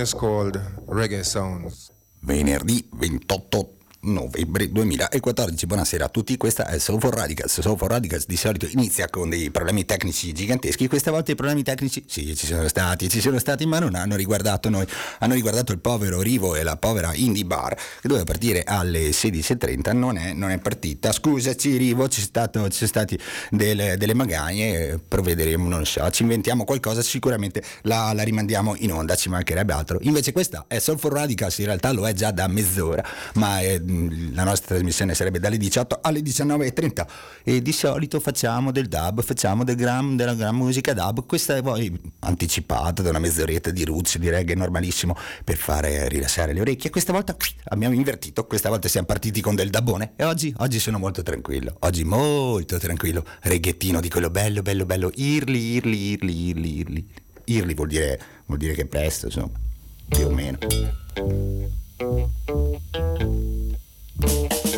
One is called Reggae Sounds. Venerdì 28 novembre 2014. Buonasera a tutti, questa è Soul for Radicals. Soul for Radicals di solito inizia con dei problemi tecnici giganteschi, questa volta i problemi tecnici sì, ci sono stati, ci sono stati, ma non hanno riguardato noi, hanno riguardato il povero Rivo e la povera Indie Bar che doveva partire alle 16.30, non è, non è partita. Scusaci Rivo, ci sono state delle, delle, magagne, provvederemo, non so, ci inventiamo qualcosa, sicuramente la, la rimandiamo in onda, ci mancherebbe altro. Invece questa è Soul for Radicals, in realtà lo è già da mezz'ora, ma è Mm, la nostra trasmissione sarebbe dalle 18 alle 19.30 e di solito facciamo del dub, facciamo del gram, della gran musica dub, questa è poi anticipata da una mezz'oretta di roots, di reggae normalissimo per fare rilassare le orecchie. Questa volta abbiamo invertito, questa volta siamo partiti con del dabone e oggi, oggi sono molto tranquillo, oggi molto tranquillo, reggaettino di quello bello, bello, bello, irli, irli, irli, irli, irli. Irli vuol dire, vuol dire che presto, insomma, più o meno. Di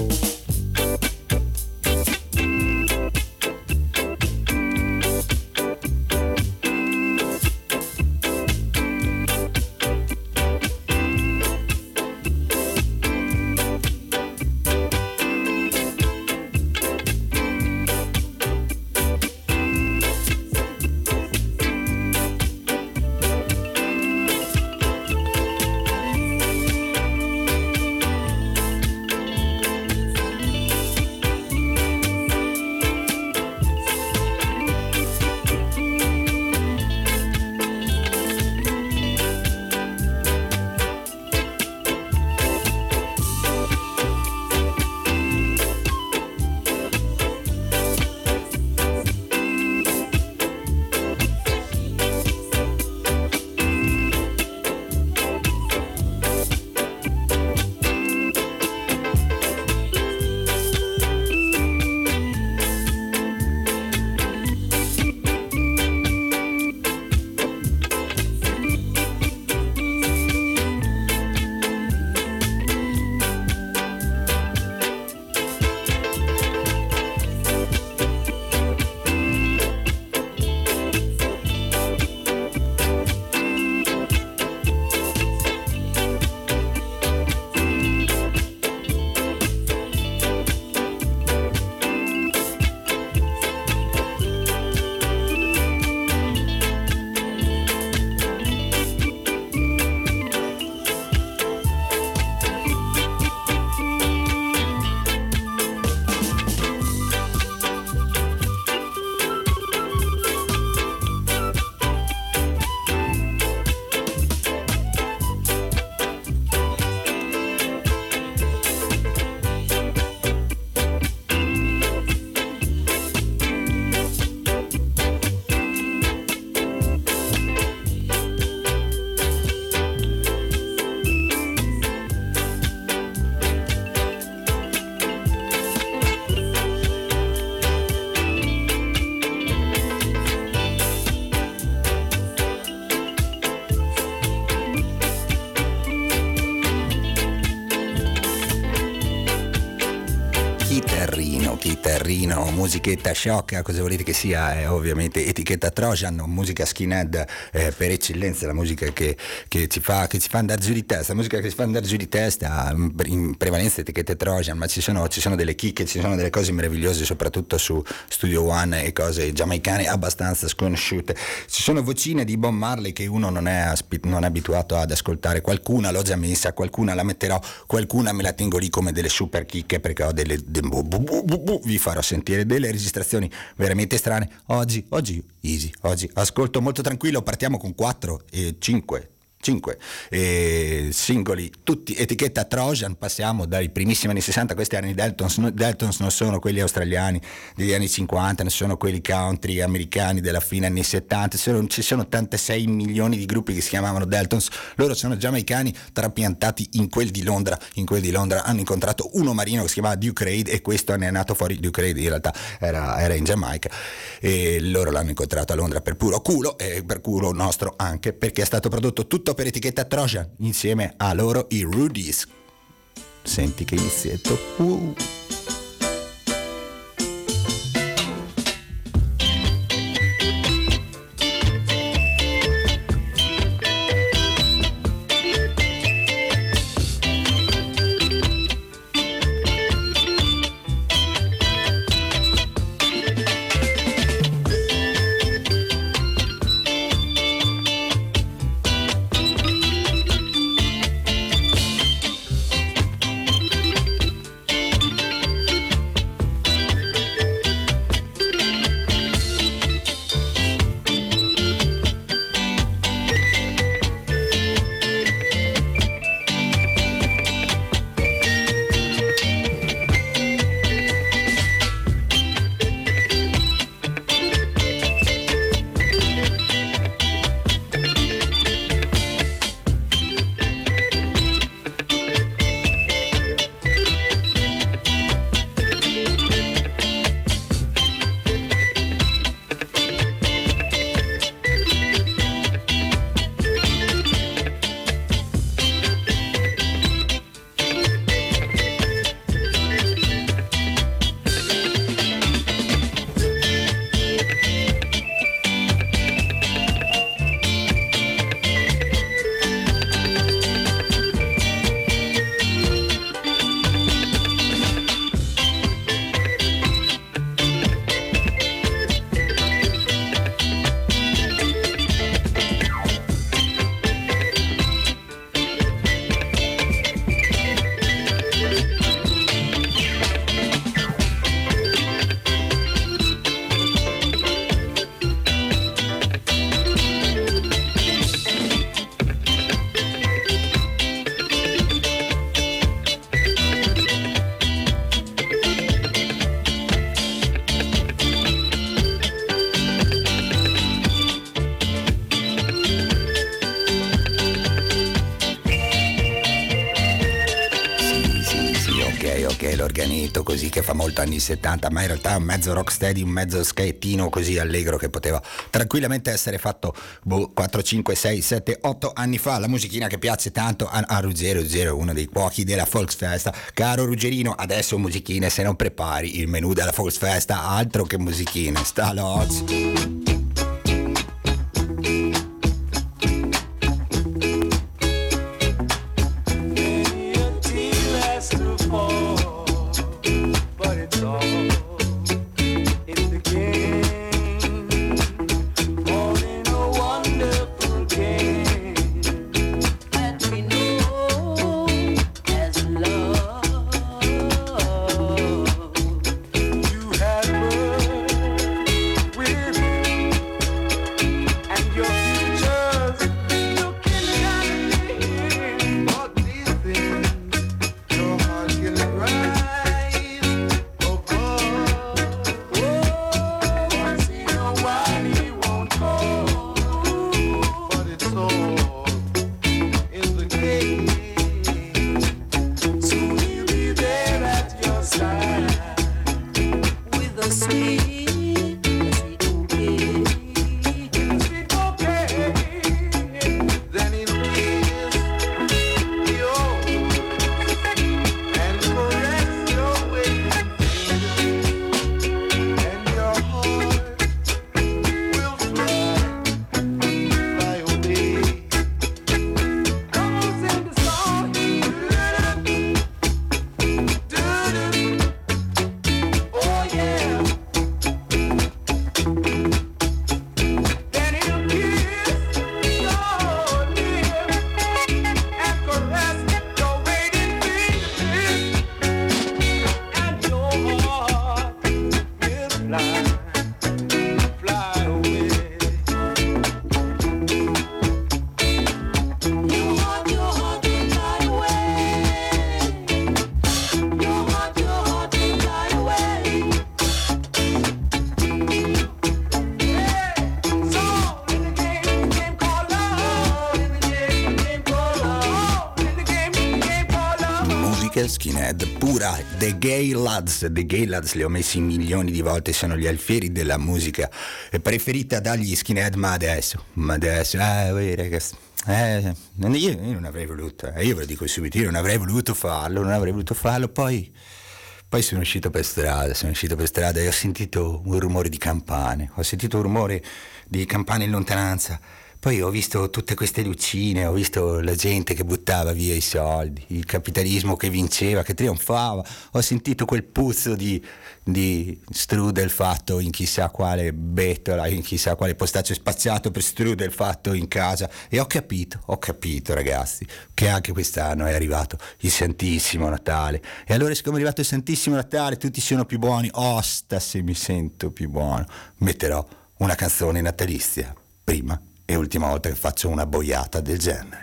musichetta sciocca, cosa volete che sia? È ovviamente etichetta Trojan, musica skinhead eh, per eccellenza, la musica che, che, ci fa, che ci fa andare giù di testa, la musica che ci fa andare giù di testa, in prevalenza etichette Trojan, ma ci sono, ci sono delle chicche, ci sono delle cose meravigliose, soprattutto su Studio One e cose giamaicane abbastanza sconosciute. Ci sono vocine di Bob Marley che uno non è, non è abituato ad ascoltare, qualcuna l'ho già messa, qualcuna la metterò, qualcuna me la tengo lì come delle super chicche perché ho delle... De, bu, bu, bu, vi farò sentire delle registrazioni veramente strane. Oggi, oggi, easy, oggi ascolto molto tranquillo, partiamo con 4 e 5 5 eh, singoli, tutti etichetta Trojan, passiamo dai primissimi anni 60, questi anni Deltons, Deltons non sono quelli australiani degli anni 50, non sono quelli country americani della fine anni 70, sono, ci sono 86 milioni di gruppi che si chiamavano Deltons, loro sono giamaicani trapiantati in quel di Londra, in quel di Londra hanno incontrato uno marino che si chiamava Duke Reid e questo ne è nato fuori, Duke Reid in realtà era, era in Giamaica e loro l'hanno incontrato a Londra per puro culo e per culo nostro anche perché è stato prodotto tutto per etichetta Trojan insieme a loro i Rudies. Senti che inizietto. Uh. Così che fa molto anni 70, ma in realtà è un mezzo rocksteady, un mezzo skatettino così allegro che poteva tranquillamente essere fatto boh, 4, 5, 6, 7, 8 anni fa. La musichina che piace tanto a, a Ruggero, Ruggero, uno dei cuochi della Volksfesta. Caro Ruggerino, adesso musichine se non prepari il menù della Volksfesta, altro che musichine, sta l'ozio. Musica skinhead pura, The Gay Lads, The Gay Lads li ho messi milioni di volte, sono gli alfieri della musica preferita dagli skinhead, ma adesso, ma adesso, eh, ragazzi, eh, io, io, non avrei voluto, eh, io ve lo dico subito, io non avrei voluto farlo, non avrei voluto farlo, poi... Poi sono uscito per strada, sono uscito per strada e ho sentito un rumore di campane, ho sentito un rumore di campane in lontananza poi ho visto tutte queste lucine, ho visto la gente che buttava via i soldi, il capitalismo che vinceva, che trionfava, ho sentito quel puzzo di, di strudel fatto in chissà quale bettola, in chissà quale postaccio spaziato per strudel fatto in casa. E ho capito, ho capito ragazzi, che anche quest'anno è arrivato il Santissimo Natale. E allora siccome è arrivato il Santissimo Natale tutti sono più buoni, osta se mi sento più buono, metterò una canzone natalizia prima e ultima volta che faccio una boiata del genere.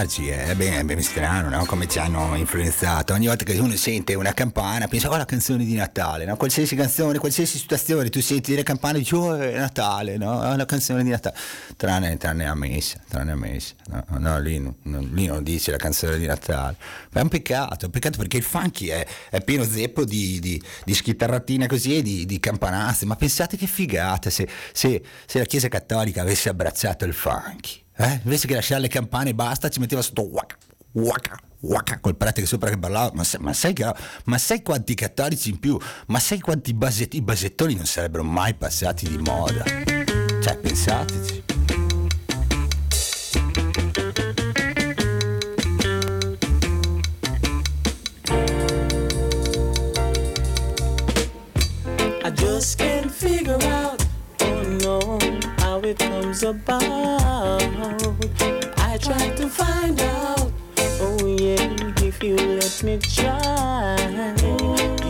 Pensarci, è ben, ben strano, no? Come ci hanno influenzato. Ogni volta che uno sente una campana, pensa, oh la canzone di Natale, no? Qualsiasi canzone, qualsiasi situazione, tu senti le campane e dici, oh è Natale, no? È una canzone di Natale. Tranne, tranne a messa, tranne a messa. No, no lì, no, lì, non dice la canzone di Natale. Ma è un peccato, è un peccato perché il funky è, è pieno zeppo di, di, di schitarratine così e di, di campanazze. Ma pensate che figata se, se, se la Chiesa Cattolica avesse abbracciato il funky. Eh? Invece che lasciare le campane e basta, ci metteva sotto waka, waka, waka, col prete che sopra che ballava. Ma sai, ma sai, ma sai quanti cattolici in più? Ma sai quanti basetti, i basettoni non sarebbero mai passati di moda? Cioè, pensateci. I just can't about. I try to find out, oh yeah, if you let me try.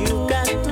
You got the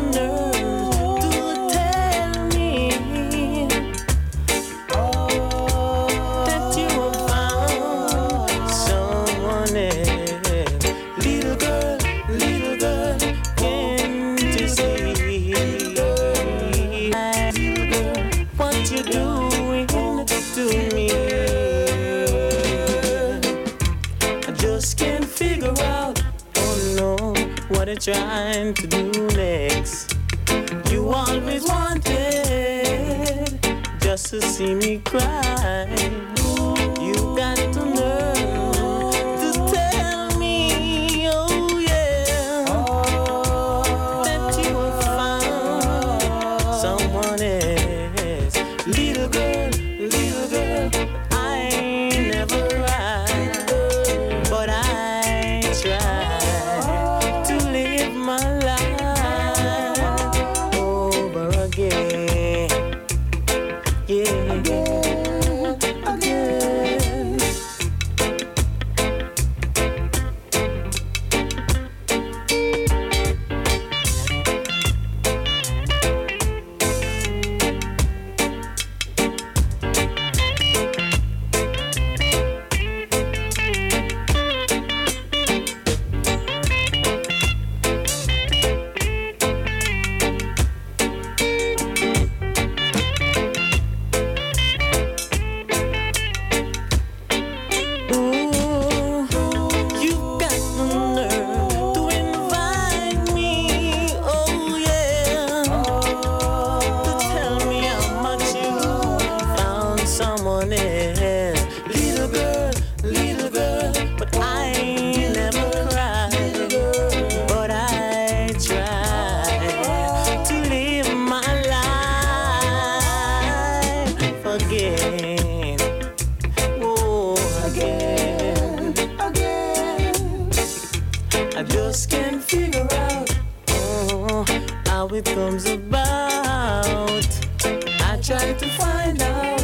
it comes about. I try to find out,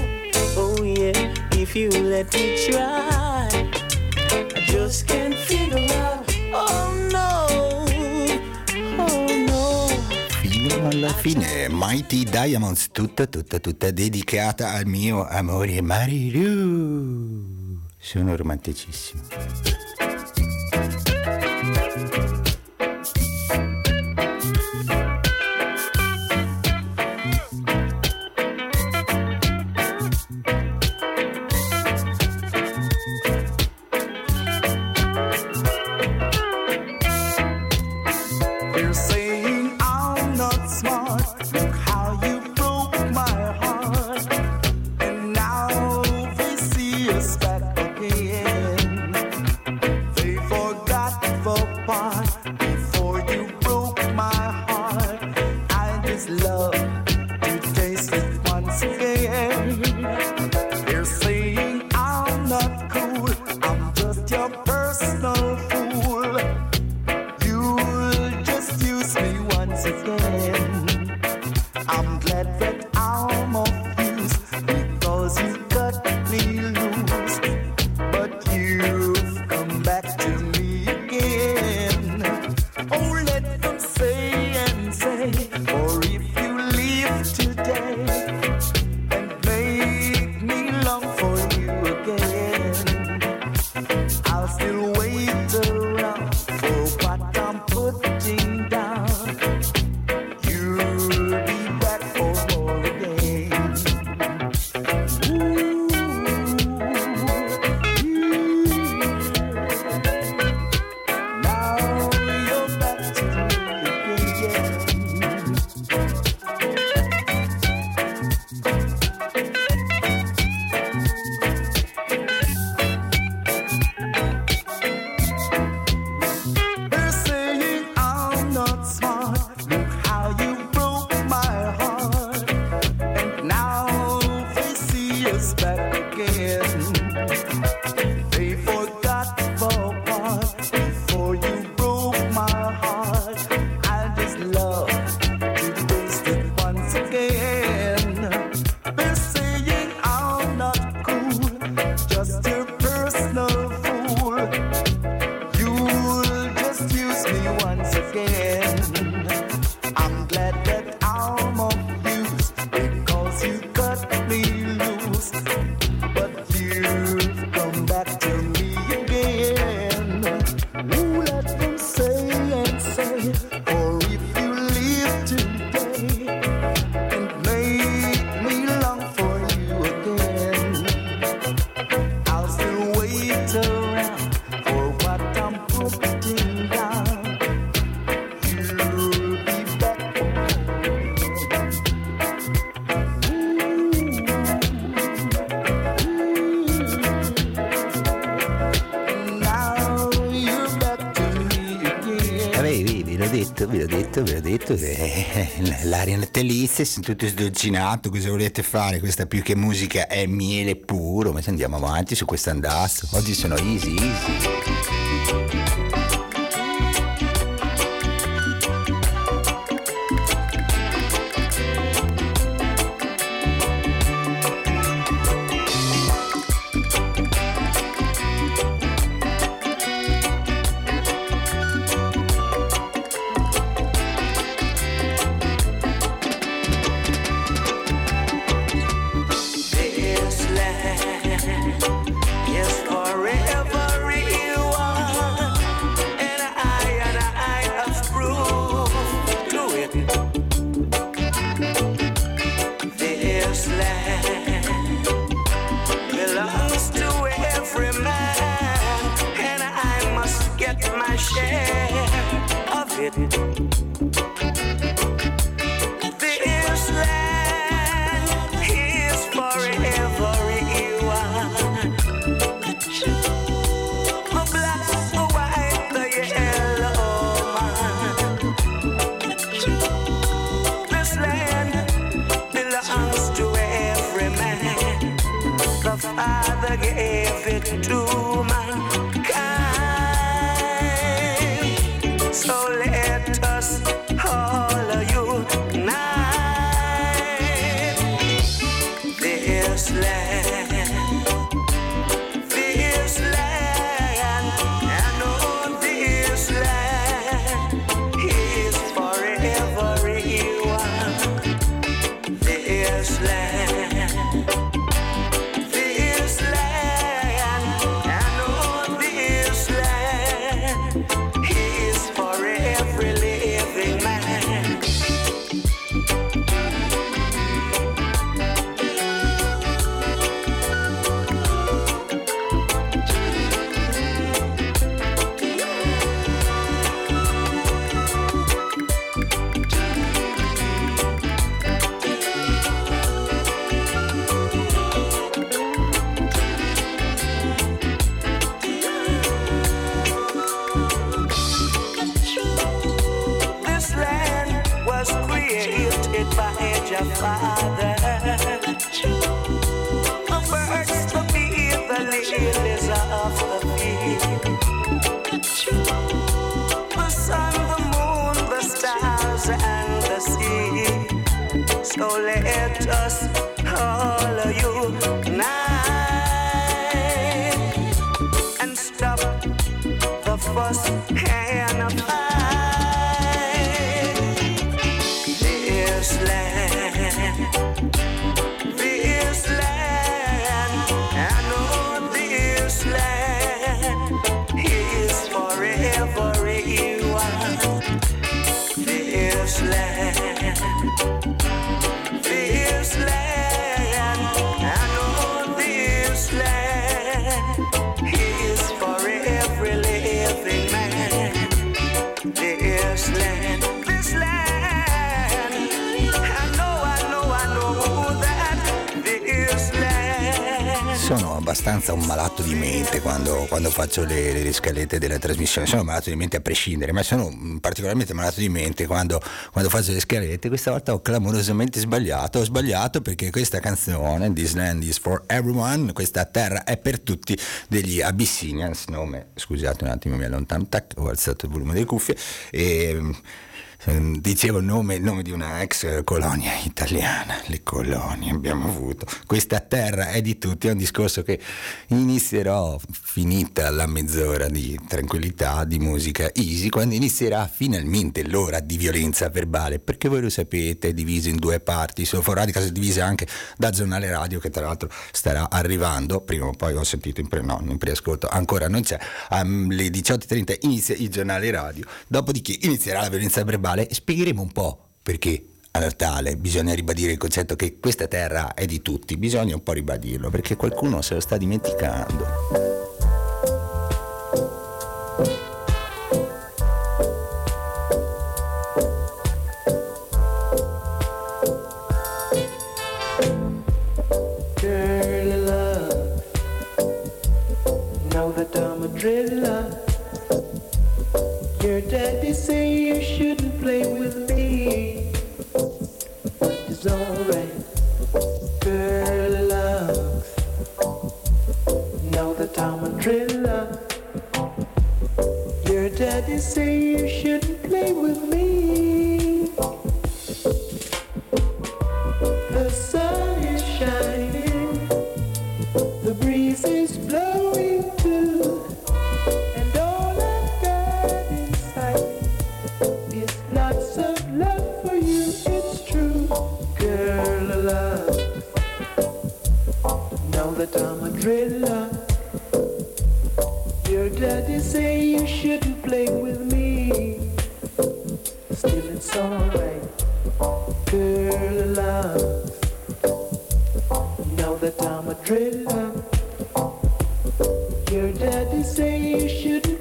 oh yeah, if you let me try. I just can't figure out, oh no, oh no. Fino alla fine, Mighty Diamonds, tutta, tutta, tutta dedicata al mio amore Marilu. Sono romanticissimo. ve l'ho detto, ve l'ho detto, ve l'ho detto. Eh, l'aria natalizia, sono tutto sdolcinato, cosa volete fare? Questa più che musica è miele puro, ma se andiamo avanti su questo andasso. Oggi sono easy, easy. faccio le, le, scalette della trasmissione, sono malato di mente a prescindere, ma sono mm, particolarmente malato di mente quando, quando faccio le scalette. Questa volta ho clamorosamente sbagliato, ho sbagliato perché questa canzone, This Land is for Everyone, questa terra è per tutti, degli Abyssinians, nome, scusate un attimo mi allontano, tac, ho alzato il volume delle cuffie, e mm, eh, Dicevo il nome, nome di una ex colonia italiana, le colonie abbiamo avuto. Questa terra è di tutti, è un discorso che inizierò finita la mezz'ora di tranquillità, di musica easy, quando inizierà finalmente l'ora di violenza verbale, perché voi lo sapete, è diviso in due parti, Sofo Radicals è divisa anche da giornale radio che tra l'altro starà arrivando, prima o poi ho sentito in, pre, no, in preascolto, ancora non c'è, alle 18.30 inizia il giornale radio, dopodiché inizierà la violenza verbale e spiegheremo un po' perché a Natale bisogna ribadire il concetto che questa terra è di tutti, bisogna un po' ribadirlo perché qualcuno se lo sta dimenticando. That I'm a driller. Your daddy say you shouldn't play with me. The sun is shining, the breeze is blowing too, and all I've got inside is lots of love for you. It's true, girl, love. Now that I'm a driller, your daddy say you shouldn't play with me. Still, it's alright girl love. Now that I'm a driller, your daddy say you shouldn't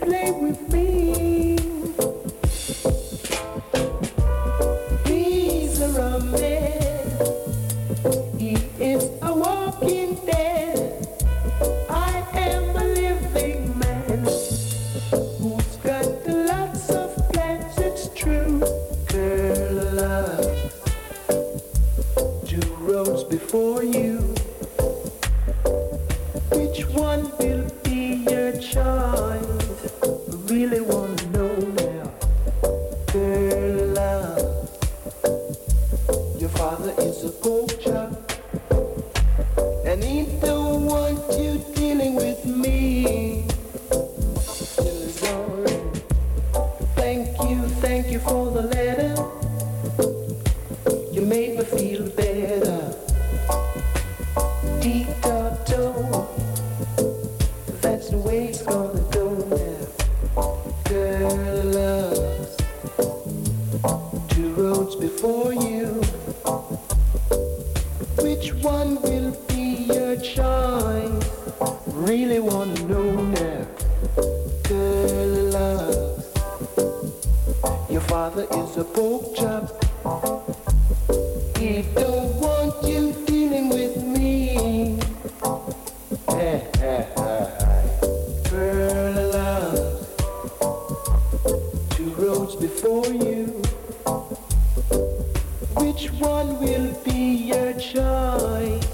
Which one will be your choice?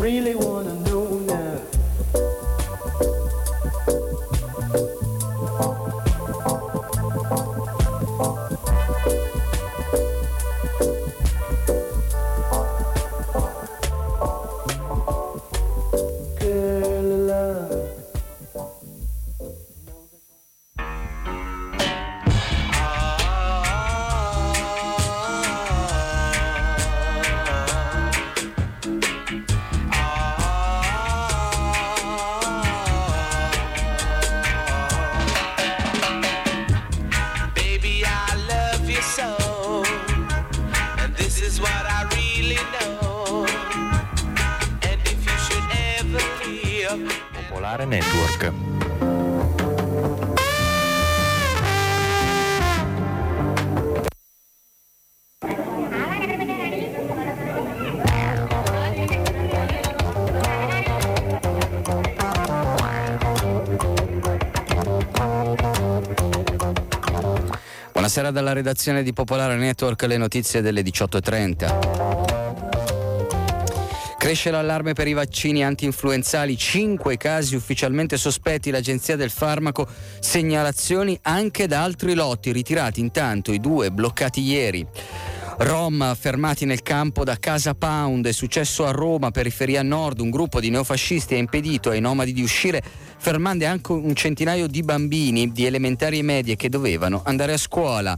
Really wanna know Buonasera dalla redazione di Popolare Network, le notizie delle 18.30. Cresce l'allarme per i vaccini anti-influenzali, 5 casi ufficialmente sospetti, l'Agenzia del Farmaco, segnalazioni anche da altri lotti, ritirati intanto i due bloccati ieri. Rom fermati nel campo da Casa Pound, è successo a Roma, periferia nord, un gruppo di neofascisti ha impedito ai nomadi di uscire fermando anche un centinaio di bambini di elementari e medie che dovevano andare a scuola.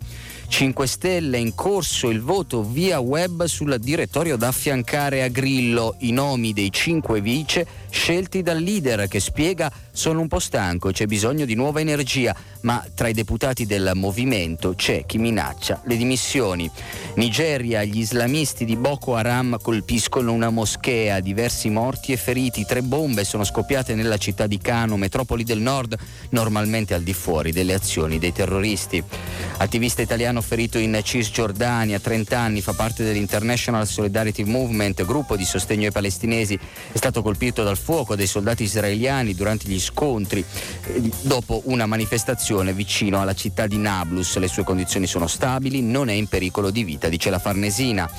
5 Stelle in corso il voto via web sul direttorio da affiancare a Grillo, i nomi dei 5 vice scelti dal leader che spiega sono un po' stanco, c'è bisogno di nuova energia, ma tra i deputati del movimento c'è chi minaccia le dimissioni. Nigeria, gli islamisti di Boko Haram colpiscono una moschea, diversi morti e feriti, tre bombe sono scoppiate nella città di Kano, metropoli del nord, normalmente al di fuori delle azioni dei terroristi. Attivista italiano ferito in Cisgiordania, 30 anni, fa parte dell'International Solidarity Movement, gruppo di sostegno ai palestinesi, è stato colpito dal fuoco dei soldati israeliani durante gli scontri eh, dopo una manifestazione vicino alla città di Nablus. Le sue condizioni sono stabili, non è in pericolo di vita, dice la Farnesina.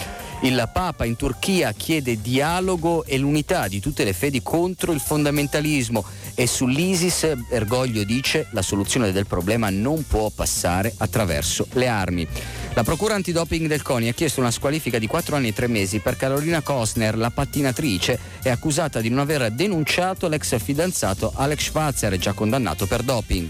Il Papa in Turchia chiede dialogo e l'unità di tutte le fedi contro il fondamentalismo e sull'ISIS Ergoglio dice la soluzione del problema non può passare attraverso le armi. La Procura antidoping del CONI ha chiesto una squalifica di 4 anni e 3 mesi per Carolina Kostner, la pattinatrice, è accusata di non aver denunciato l'ex fidanzato Alex Schwarzer, già condannato per doping.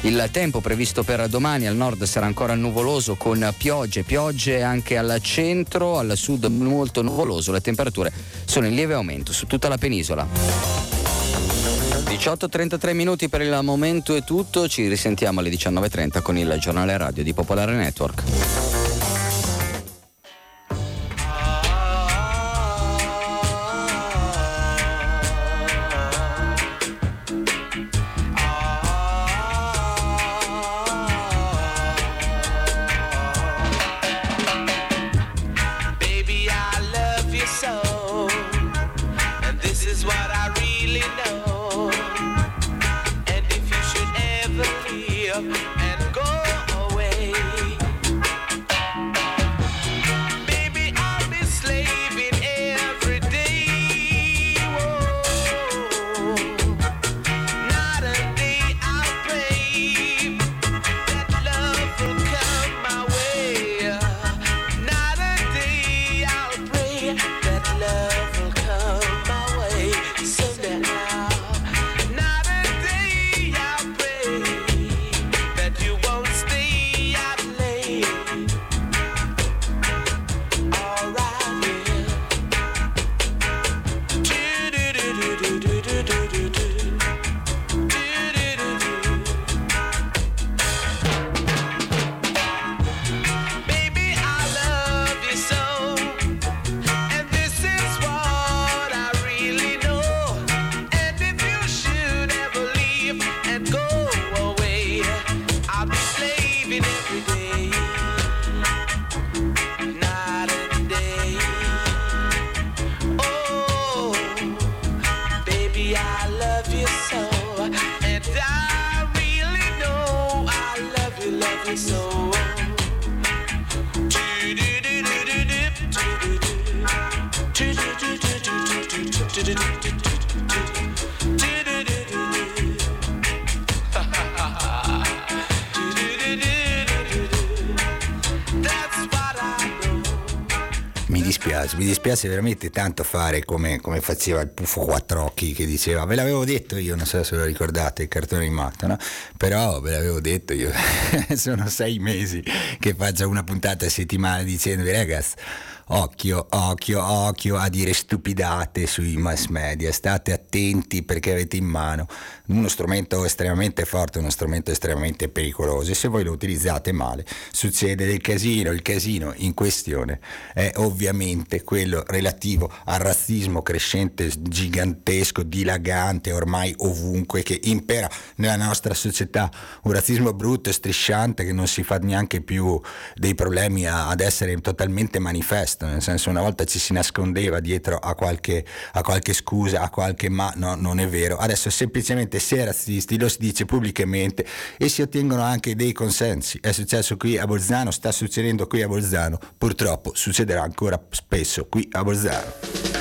Il tempo previsto per domani al nord sarà ancora nuvoloso con piogge, piogge anche al centro, al sud molto nuvoloso, le temperature sono in lieve aumento su tutta la penisola. 18.33 minuti per il momento è tutto, ci risentiamo alle 19.30 con il giornale radio di Popolare Network. Dispiace veramente tanto fare come, come faceva il Puffo Quattro Occhi che diceva, ve l'avevo detto io, non so se lo ricordate, il cartone animato, no? Però ve l'avevo detto io, sono sei mesi che faccio una puntata a settimana dicendo, ragazzi, occhio, occhio, occhio a dire stupidate sui mass media, state attenti perché avete in mano uno strumento estremamente forte, uno strumento estremamente pericoloso e se voi lo utilizzate male succede del casino, il casino in questione è ovviamente quello relativo al razzismo crescente, gigantesco, dilagante ormai ovunque che impera nella nostra società, un razzismo brutto e strisciante che non si fa neanche più dei problemi ad essere totalmente manifesto, nel senso una volta ci si nascondeva dietro a qualche, a qualche scusa, a qualche ma, no, non è vero, adesso semplicemente si è razzisti, lo si dice pubblicamente e si ottengono anche dei consensi, è successo qui a Bolzano, sta succedendo qui a Bolzano, purtroppo succederà ancora spesso qui a Bolzano.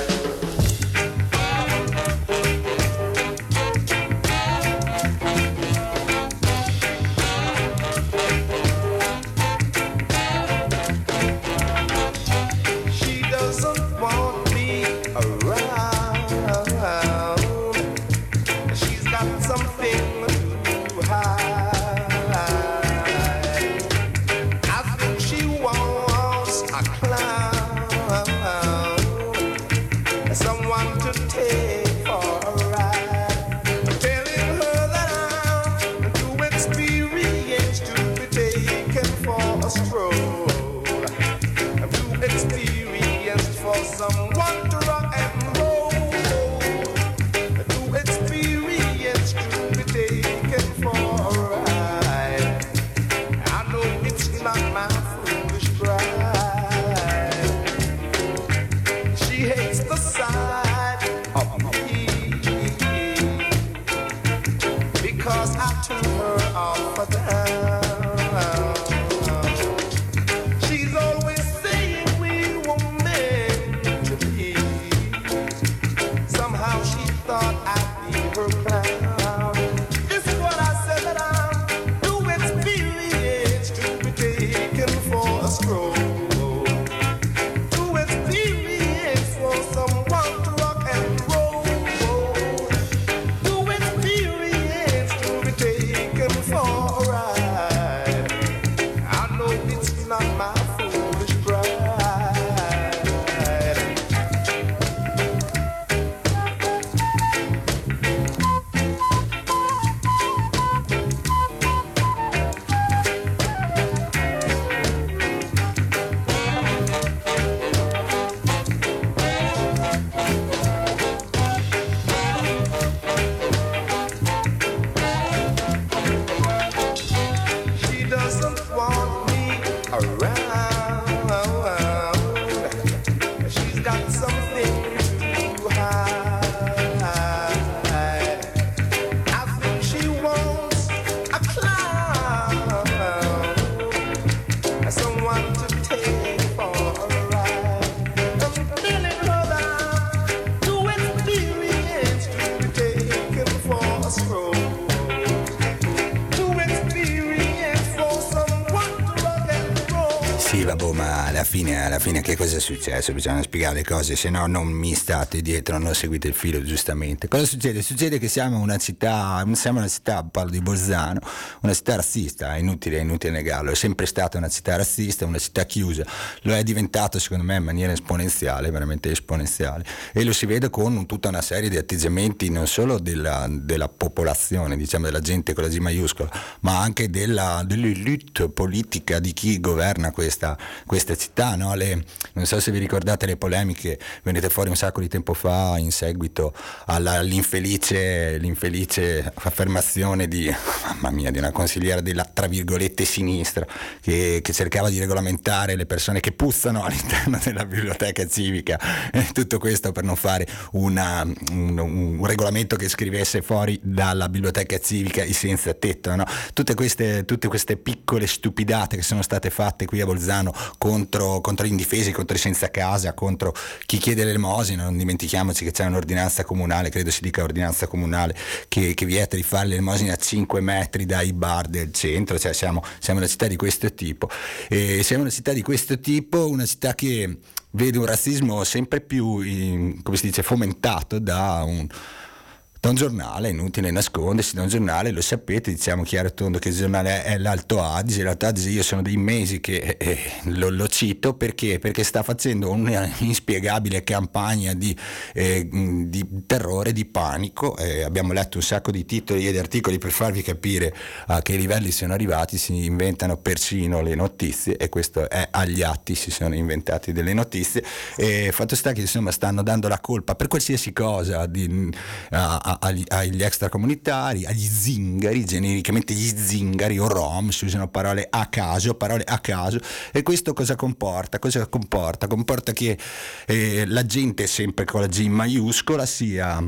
Successo? Bisogna spiegare le cose, se no non mi state dietro, non seguite il filo giustamente. Cosa succede? Succede che siamo una città, siamo una città, parlo di Bolzano, una città razzista, è inutile, è inutile negarlo, è sempre stata una città razzista, una città chiusa, lo è diventato secondo me in maniera esponenziale, veramente esponenziale, e lo si vede con tutta una serie di atteggiamenti non solo della, della popolazione, diciamo della gente con la G maiuscola, ma anche della, dell'elite politica di chi governa questa, questa città. No? Le- non so se vi ricordate le polemiche venute fuori un sacco di tempo fa in seguito alla- all'infelice l'infelice affermazione di, mamma mia, di una consigliera della tra virgolette sinistra che, che cercava di regolamentare le persone che puzzano all'interno della biblioteca civica. Tutto questo per non fare una- un, un regolamento che scrivesse fuori dalla biblioteca civica i senza tetto. no? Tutte, queste, tutte queste piccole stupidate che sono state fatte qui a Bolzano contro, contro gli indifesi, contro i senza casa, contro chi chiede l'elemosina. Non dimentichiamoci che c'è un'ordinanza comunale, credo si dica ordinanza comunale, che, che vieta di fare l'elemosina a 5 metri dai bar del centro. Cioè siamo, siamo una città di questo tipo. E siamo una città di questo tipo, una città che vede un razzismo sempre più, in- come si dice, fomentato da un, da un giornale, inutile nascondersi, da un giornale, lo sapete, diciamo chiaro e tondo che il giornale è l'Alto Adige, l'Alto Adige io sono dei mesi che eh, lo, lo cito perché? perché sta facendo una inspiegabile campagna di, eh, di terrore, di panico, Eh, abbiamo letto un sacco di titoli e di articoli per farvi capire a che livelli siano arrivati, si inventano persino le notizie e questo è agli atti, si sono inventati delle notizie e fatto sta che insomma stanno dando la colpa per qualsiasi cosa di- a- a- agli, agli extracomunitari, agli zingari, genericamente gli zingari o rom, si usano parole a caso, parole a caso e questo cosa comporta? Cosa comporta? Comporta che eh, la gente sempre con la G maiuscola sia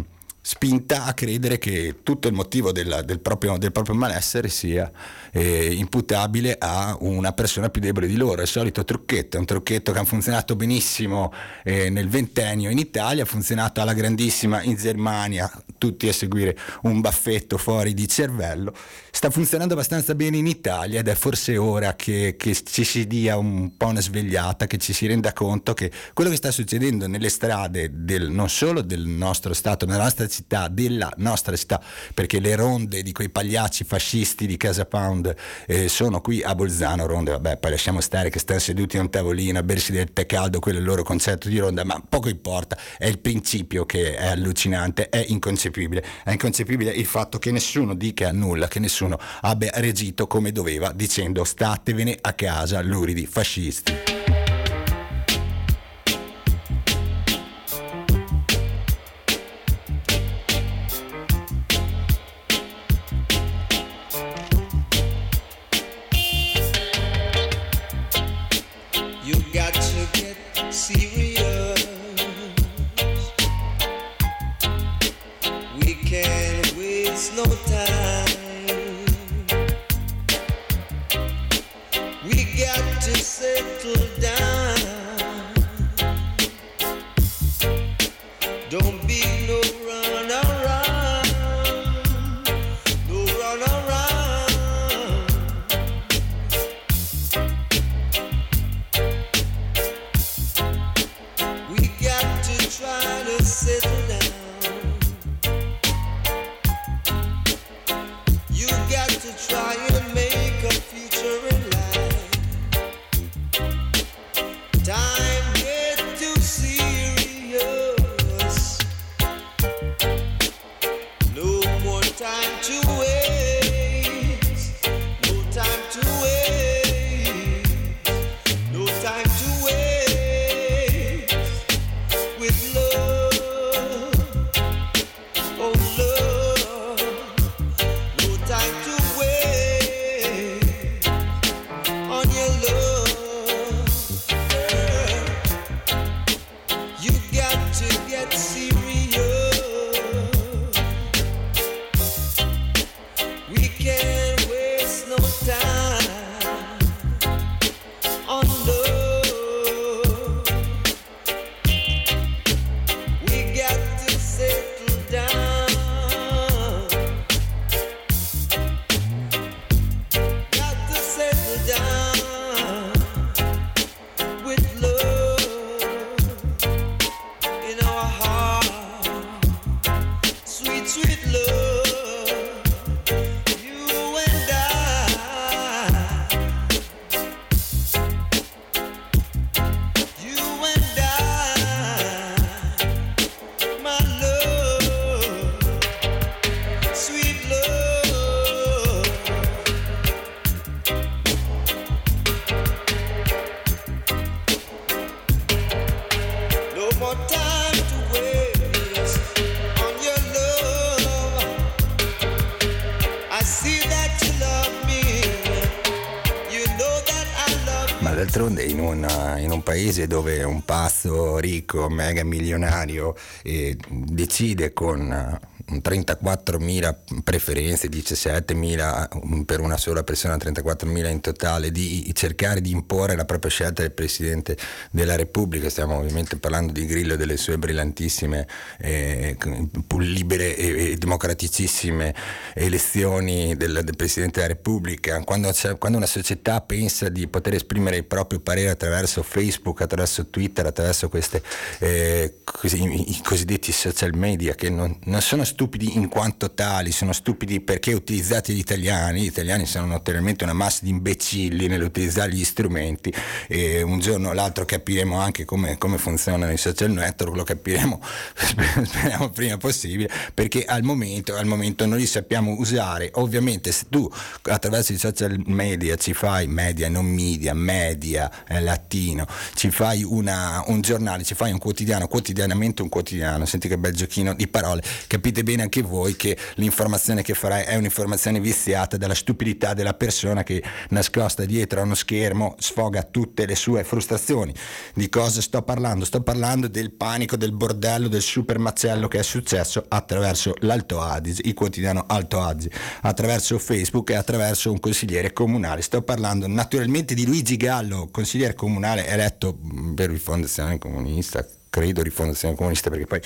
spinta a credere che tutto il motivo della- del, proprio, del proprio malessere sia eh, imputabile a una persona più debole di loro. È il solito trucchetto, è un trucchetto che ha funzionato benissimo eh, nel ventennio in Italia, ha funzionato alla grandissima in Germania, tutti a seguire un baffetto fuori di cervello. Sta funzionando abbastanza bene in Italia ed è forse ora che, che ci si dia un po' una svegliata, che ci si renda conto che quello che sta succedendo nelle strade del- non solo del nostro Stato, ma della nostra città, della nostra città, perché le ronde di quei pagliacci fascisti di Casa Pound eh, sono qui a Bolzano, ronde, vabbè, poi lasciamo stare che stanno seduti a un tavolino a bersi del tè caldo, quello è il loro concetto di ronda, ma poco importa, è il principio che è allucinante, è inconcepibile, è inconcepibile il fatto che nessuno dica nulla, che nessuno abbia reagito come doveva dicendo statevene a casa luridi fascisti. Paese dove un pazzo ricco, mega milionario, eh, decide con eh, 34.000 preferenze, 17.000 per una sola persona, 34.000 in totale, di cercare di imporre la propria scelta del Presidente della Repubblica. Stiamo ovviamente parlando di Grillo e delle sue brillantissime, eh, libere e, democraticissime elezioni del, del Presidente della Repubblica. Quando, quando una società pensa di poter esprimere il proprio parere attraverso Facebook, attraverso Twitter, attraverso questi i, i cosiddetti social media che non, non sono stupidi in quanto tali, sono stupidi perché utilizzati gli italiani, gli italiani sono notoriamente una massa di imbecilli nell'utilizzare gli strumenti. E un giorno o l'altro capiremo anche come, come funzionano i social network, lo capiremo speriamo prima possibile perché al momento, al momento non li sappiamo usare, ovviamente se tu attraverso i social media ci fai media, non media, media eh, latino, ci fai una, un giornale, ci fai un quotidiano, quotidianamente un quotidiano, senti che bel giochino di parole, capite bene anche voi che l'informazione che farai è un'informazione viziata dalla stupidità della persona che nascosta dietro a uno schermo sfoga tutte le sue frustrazioni. Di cosa sto parlando? Sto parlando del panico, del bordello, del super macello che è successo attraverso l'Alto Adige, il quotidiano Alto Adige, attraverso Facebook e attraverso un consigliere comunale. Sto parlando naturalmente di Luigi Gallo, consigliere comunale eletto per Rifondazione Comunista, credo Rifondazione Comunista perché poi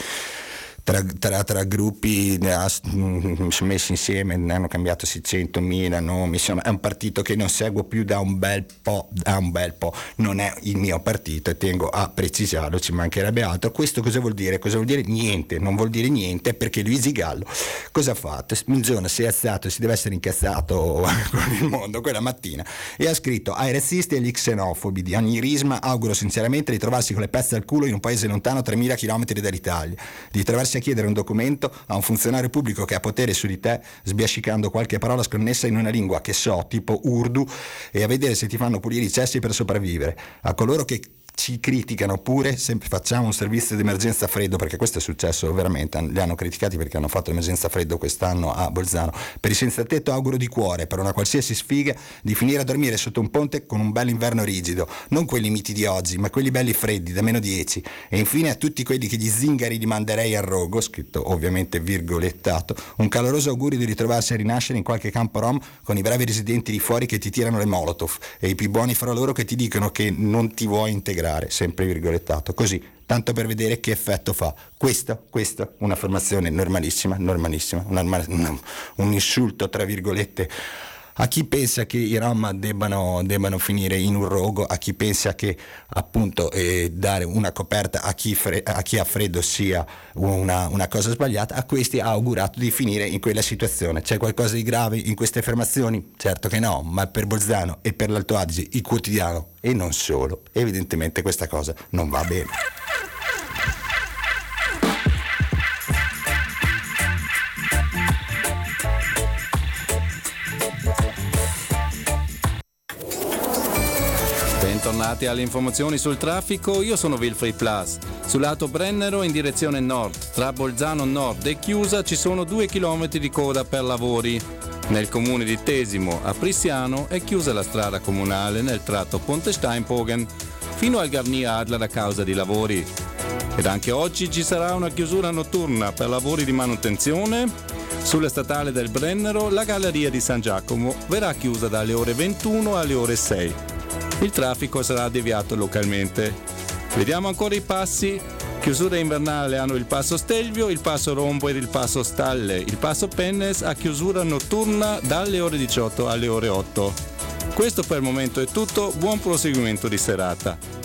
tra, tra, tra gruppi mm, messi insieme, ne hanno cambiato 600.000 nomi, insomma è un partito che non seguo più da un bel po', da un bel po', non è il mio partito e tengo a precisarlo, ci mancherebbe altro. Questo cosa vuol dire? Cosa vuol dire? Niente, non vuol dire niente perché Luigi Gallo cosa ha fatto? Un giorno si è alzato e si deve essere incazzato con il mondo quella mattina e ha scritto ai razzisti e agli xenofobi di ogni risma auguro sinceramente di trovarsi con le pezze al culo in un paese lontano 3000 km dall'Italia, di trovarsi a chiedere un documento a un funzionario pubblico che ha potere su di te sbiascicando qualche parola sconnessa in una lingua che so, tipo urdu, e a vedere se ti fanno pulire i cessi per sopravvivere. A coloro che ci criticano pure se facciamo un servizio di emergenza freddo, perché questo è successo veramente, li hanno criticati perché hanno fatto l'emergenza freddo quest'anno a Bolzano. Per i senza tetto auguro di cuore, per una qualsiasi sfiga, di finire a dormire sotto un ponte con un bel inverno rigido, non quelli miti di oggi, ma quelli belli freddi, da meno 10. E infine a tutti quelli che gli zingari li manderei al rogo, scritto ovviamente virgolettato, un caloroso augurio di ritrovarsi a rinascere in qualche campo rom con i bravi residenti di fuori che ti tirano le molotov e i più buoni fra loro che ti dicono che non ti vuoi integrare integrare, sempre virgolettato, così, tanto per vedere che effetto fa. Questo, questa, un'affermazione normalissima, normalissima, un, un insulto tra virgolette a chi pensa che i Rom debbano, debbano, finire in un rogo, a chi pensa che appunto eh, dare una coperta a chi, fre- a chi, ha freddo sia una, una, cosa sbagliata, a questi ha augurato di finire in quella situazione. C'è qualcosa di grave in queste affermazioni? Certo che no, ma per Bolzano e per l'Alto Adige, il quotidiano e non solo, evidentemente questa cosa non va bene. Bentornati alle informazioni sul traffico, io sono Wilfried Plus. Sul lato Brennero in direzione nord, tra Bolzano Nord e Chiusa ci sono due chilometri di coda per lavori. Nel comune di Tesimo, a Prissiano, è chiusa la strada comunale nel tratto Ponte Steinpogen fino al Garnier Adler a causa di lavori. Ed anche oggi ci sarà una chiusura notturna per lavori di manutenzione. Sulla statale del Brennero la galleria di San Giacomo verrà chiusa dalle ore 21 alle ore 6 il traffico sarà deviato localmente. Vediamo ancora i passi. Chiusura invernale hanno il passo Stelvio, il passo Rombo ed il passo Stalle. Il passo Pennes ha chiusura notturna dalle ore 18 alle ore 8. Questo per il momento è tutto, buon proseguimento di serata.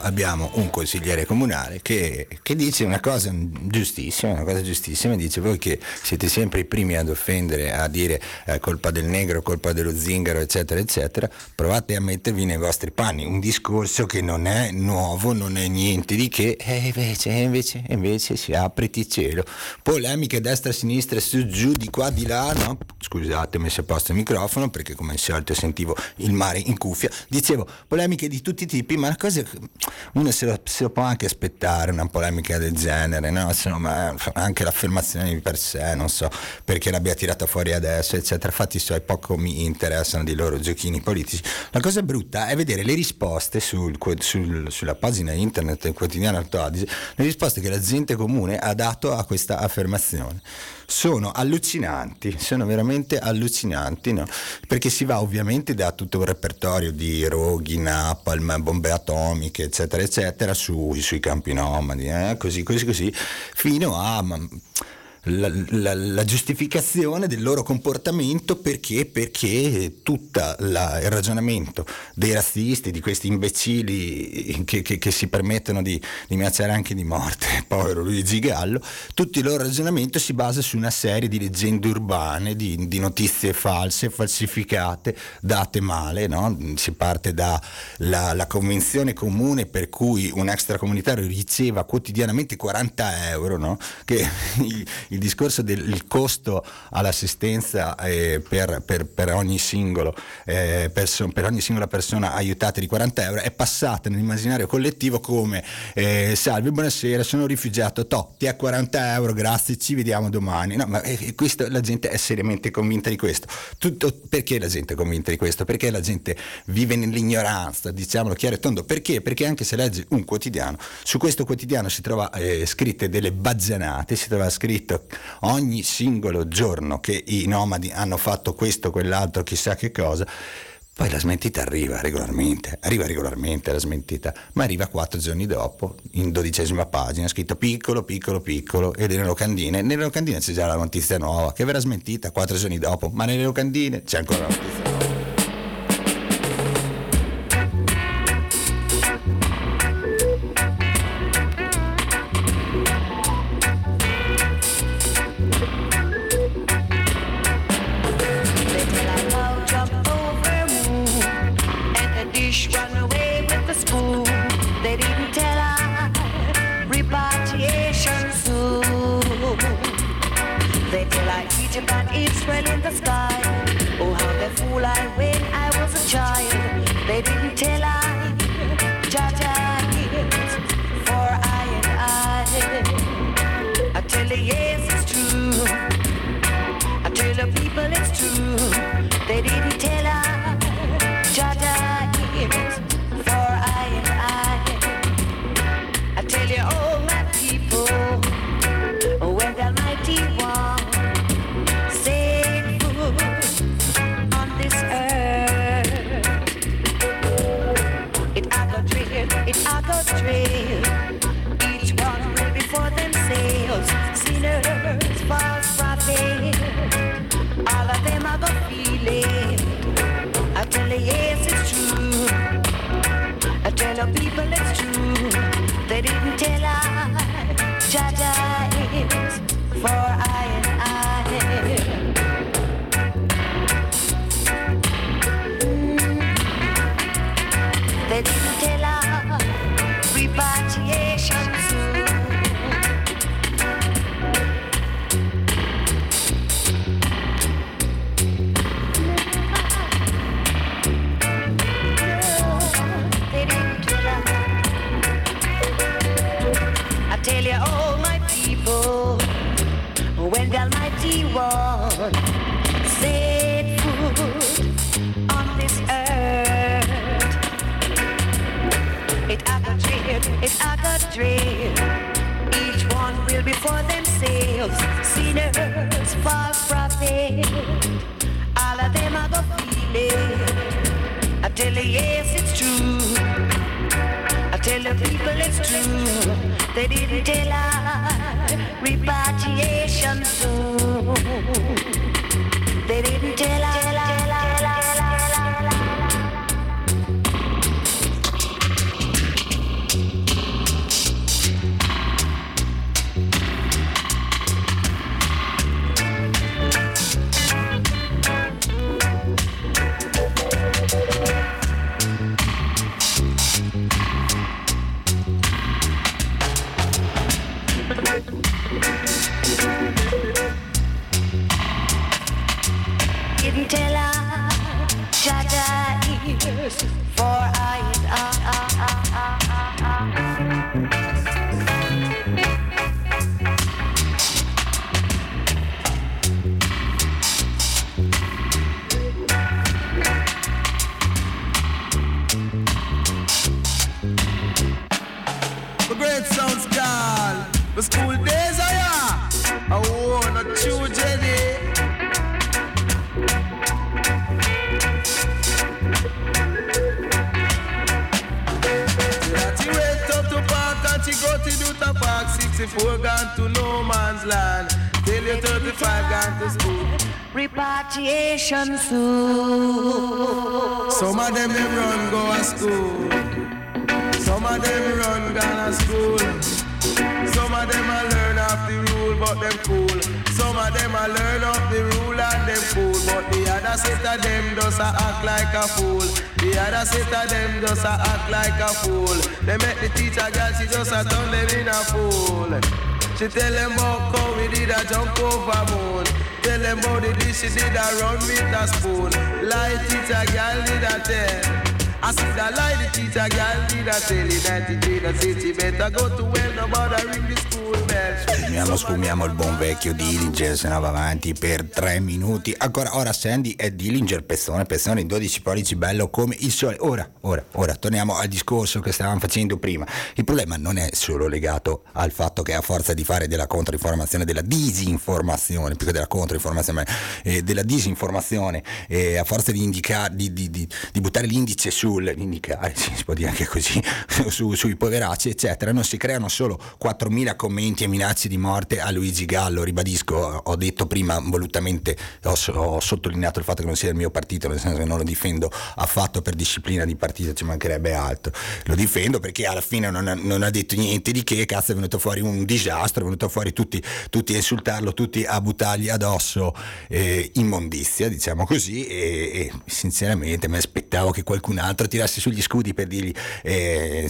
Abbiamo un consigliere comunale che, che dice una cosa giustissima, una cosa giustissima, dice voi che siete sempre i primi ad offendere, a dire eh, colpa del negro, colpa dello zingaro, eccetera, eccetera, provate a mettervi nei vostri panni, un discorso che non è nuovo, non è niente di che, e invece, invece, invece si apriti cielo. Polemiche destra-sinistra, su, giù, di qua, di là, no? Scusate, ho messo a posto il microfono perché come al solito sentivo il mare in cuffia. Dicevo, polemiche di tutti i tipi, ma la cosa uno se lo, se lo può anche aspettare, una polemica del genere, no? Insomma, anche l'affermazione di per sé, non so perché l'abbia tirata fuori adesso, eccetera. Fatti suoi poco mi interessano di loro giochini politici. La cosa brutta è vedere le risposte sul, sul, sulla pagina internet del quotidiano Alto Adige, le risposte che la gente comune ha dato a questa affermazione sono allucinanti, sono veramente allucinanti, no? perché si va ovviamente da tutto un repertorio di roghi, napalm, bombe atomiche, eccetera, eccetera, su, sui campi nomadi, eh? così, così, così, fino a... Ma, la, la, la, giustificazione del loro comportamento perché, perché tutto il ragionamento dei razzisti, di questi imbecilli che, che, che si permettono di, di, minacciare anche di morte, povero Luigi Gallo, tutto il loro ragionamento si basa su una serie di leggende urbane, di, di notizie false, falsificate, date male, no? si parte dalla convenzione comune per cui un extracomunitario riceva quotidianamente 40 euro, no? che il discorso del costo all'assistenza eh, per, per, per, ogni singolo, eh, perso, per, ogni singola persona aiutata di 40 euro è passata nell'immaginario collettivo come eh, salve, buonasera, sono rifugiato, to, ti ha 40 euro, grazie, ci vediamo domani. No, ma eh, questo, la gente è seriamente convinta di questo. Tutto, perché la gente è convinta di questo? Perché la gente vive nell'ignoranza, diciamolo chiaro e tondo. Perché? Perché anche se legge un quotidiano, su questo quotidiano si trova eh, scritte delle baggianate, si trova scritto ogni singolo giorno che i nomadi hanno fatto questo, quell'altro, chissà che cosa, poi la smentita arriva regolarmente, arriva regolarmente la smentita, ma arriva quattro giorni dopo, in dodicesima pagina, scritto piccolo, piccolo, piccolo, e nelle locandine, nelle locandine c'è già la notizia nuova, che verrà smentita quattro giorni dopo, ma nelle locandine c'è ancora la notizia nuova. Like a fool. The other set of them just a act like a fool. They make the teacher girl, she just a turn them in a fool. She tell them about how we did a jump over moon. Tell them about the dish she did a run with a spoon. Lie teacher girl did a tell. I see that lie the teacher girl did a tell. In 93 the city better go to well no bother ring the. Sfumiamo, sfumiamo il buon vecchio Dillinger, se ne va avanti per tre minuti. Ancora, ora Sandy è Dillinger, pezzone, pezzone in 12 pollici, bello come il sole. Ora, ora, ora, torniamo al discorso che stavamo facendo prima. Il problema non è solo legato al fatto che a forza di fare della controinformazione, della disinformazione, più che della controinformazione, eh, della disinformazione, eh, a forza di indicare, di, di, di, di buttare l'indice sul, indicare, si può dire anche così, su, sui poveracci, eccetera, non si creano solo 4.000 commenti e minacce di morte a Luigi Gallo, ribadisco, ho detto prima volutamente, ho, ho sottolineato il fatto che non sia il mio partito, nel senso che non lo difendo affatto per disciplina di partito, ci mancherebbe altro, lo difendo perché alla fine non ha, non ha detto niente di che, cazzo è venuto fuori un disastro, è venuto fuori tutti, tutti a insultarlo, tutti a buttargli addosso eh, immondizia, diciamo così, e, e sinceramente mi aspettavo che qualcun altro tirasse sugli scudi per dirgli eh,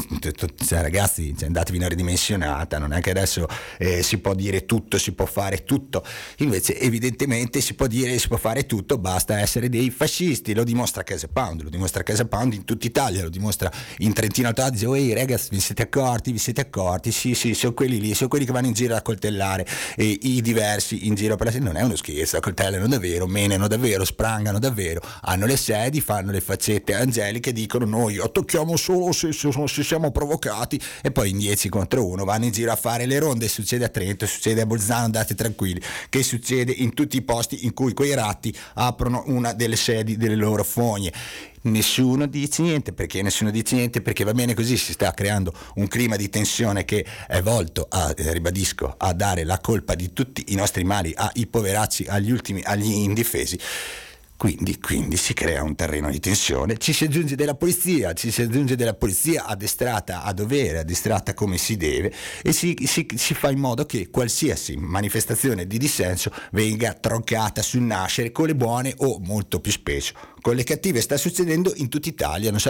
ragazzi cioè, andatevi una ridimensionata, non è che adesso eh, si può dire tutto, si può fare tutto, invece evidentemente si può dire, si può fare tutto, basta essere dei fascisti, lo dimostra Casa Pound, lo dimostra Casa Pound in tutta Italia, lo dimostra in Trentino Alto Adige, ehi ragazzi vi siete accorti, vi siete accorti, sì sì, sono quelli lì, sono quelli che vanno in giro a coltellare e i diversi in giro per la non è uno scherzo, accoltellano davvero, menano davvero, sprangano davvero, hanno le sedi, fanno le faccette angeliche, dicono noi attacchiamo solo se, se, se siamo provocati e poi in 10 contro 1 vanno in giro a fare le ronde, succede a Trento, succede a Bolzano, andate tranquilli, che succede in tutti i posti in cui quei ratti aprono una delle sedi delle loro fogne. Nessuno dice niente perché nessuno dice niente perché va bene così, si sta creando un clima di tensione che è volto a, eh, ribadisco, a dare la colpa di tutti i nostri mali ai poveracci, agli ultimi, agli indifesi. Quindi, quindi, si crea un terreno di tensione, ci si aggiunge della polizia, ci si aggiunge della polizia addestrata a dovere, addestrata come si deve e si, si, si fa in modo che qualsiasi manifestazione di dissenso venga troncata sul nascere con le buone o molto più spesso. Con le cattive sta succedendo in tutta Italia, non so